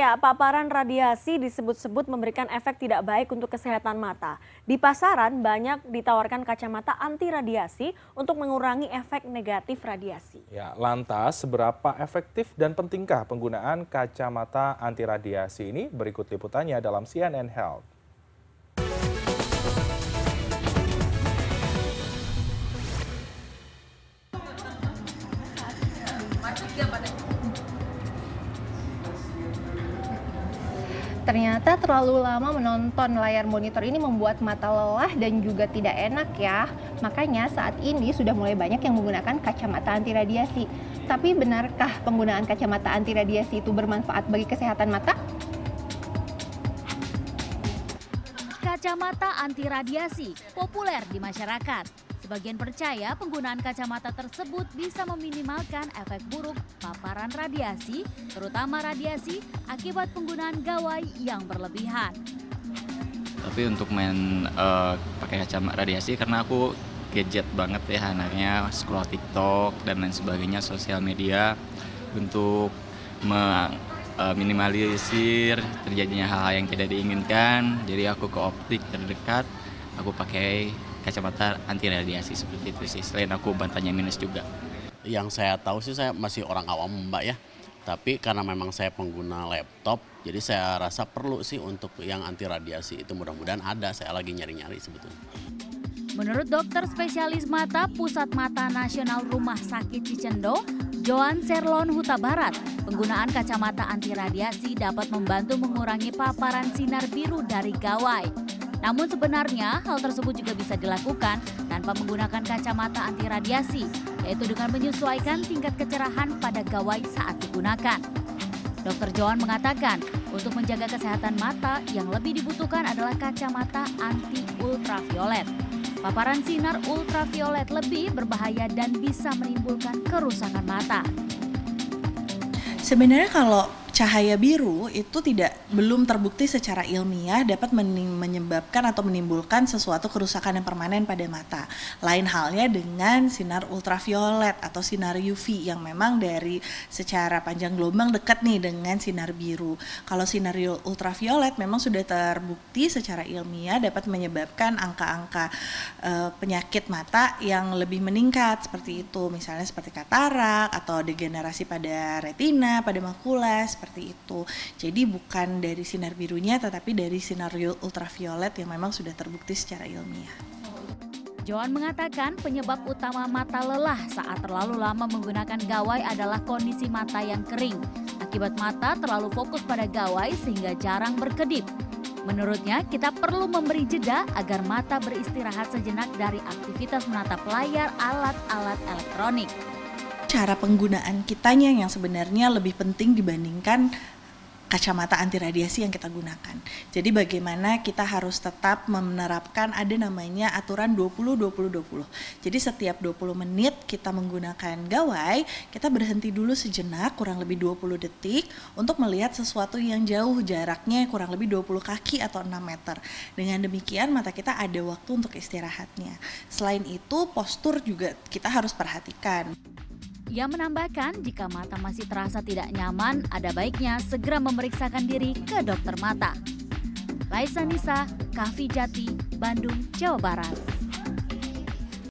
Ya, paparan radiasi disebut-sebut memberikan efek tidak baik untuk kesehatan mata. Di pasaran banyak ditawarkan kacamata anti radiasi untuk mengurangi efek negatif radiasi. Ya, lantas seberapa efektif dan pentingkah penggunaan kacamata anti radiasi ini? Berikut liputannya dalam CNN Health. Ternyata terlalu lama menonton layar monitor ini membuat mata lelah dan juga tidak enak ya. Makanya saat ini sudah mulai banyak yang menggunakan kacamata anti radiasi. Tapi benarkah penggunaan kacamata anti radiasi itu bermanfaat bagi kesehatan mata? Kacamata anti radiasi populer di masyarakat. Sebagian percaya penggunaan kacamata tersebut bisa meminimalkan efek buruk paparan radiasi, terutama radiasi akibat penggunaan gawai yang berlebihan. Tapi untuk main uh, pakai kacamata radiasi karena aku gadget banget ya anaknya scroll TikTok dan lain sebagainya sosial media untuk me, uh, minimalisir terjadinya hal-hal yang tidak diinginkan. Jadi aku ke optik terdekat, aku pakai kacamata anti radiasi seperti itu sih. Selain aku bantanya minus juga. Yang saya tahu sih saya masih orang awam mbak ya. Tapi karena memang saya pengguna laptop, jadi saya rasa perlu sih untuk yang anti radiasi itu mudah-mudahan ada. Saya lagi nyari-nyari sebetulnya. Menurut dokter spesialis mata Pusat Mata Nasional Rumah Sakit Cicendo, Joan Serlon Huta Barat, penggunaan kacamata anti radiasi dapat membantu mengurangi paparan sinar biru dari gawai. Namun sebenarnya hal tersebut juga bisa dilakukan tanpa menggunakan kacamata anti radiasi, yaitu dengan menyesuaikan tingkat kecerahan pada gawai saat digunakan. Dr. Joan mengatakan, untuk menjaga kesehatan mata yang lebih dibutuhkan adalah kacamata anti ultraviolet. Paparan sinar ultraviolet lebih berbahaya dan bisa menimbulkan kerusakan mata. Sebenarnya kalau cahaya biru itu tidak belum terbukti secara ilmiah dapat menyebabkan atau menimbulkan sesuatu kerusakan yang permanen pada mata. Lain halnya dengan sinar ultraviolet atau sinar UV yang memang dari secara panjang gelombang dekat nih dengan sinar biru. Kalau sinar ultraviolet memang sudah terbukti secara ilmiah dapat menyebabkan angka-angka e, penyakit mata yang lebih meningkat seperti itu, misalnya seperti katarak atau degenerasi pada retina, pada makula seperti seperti itu. Jadi bukan dari sinar birunya tetapi dari sinar ultraviolet yang memang sudah terbukti secara ilmiah. Joan mengatakan penyebab utama mata lelah saat terlalu lama menggunakan gawai adalah kondisi mata yang kering. Akibat mata terlalu fokus pada gawai sehingga jarang berkedip. Menurutnya, kita perlu memberi jeda agar mata beristirahat sejenak dari aktivitas menatap layar alat-alat elektronik cara penggunaan kitanya yang sebenarnya lebih penting dibandingkan kacamata anti radiasi yang kita gunakan. Jadi bagaimana kita harus tetap menerapkan ada namanya aturan 20 20 20. Jadi setiap 20 menit kita menggunakan gawai, kita berhenti dulu sejenak kurang lebih 20 detik untuk melihat sesuatu yang jauh jaraknya kurang lebih 20 kaki atau 6 meter. Dengan demikian mata kita ada waktu untuk istirahatnya. Selain itu postur juga kita harus perhatikan. Ia menambahkan jika mata masih terasa tidak nyaman, ada baiknya segera memeriksakan diri ke dokter mata. Laisa Nisa, Kavi Jati, Bandung, Jawa Barat.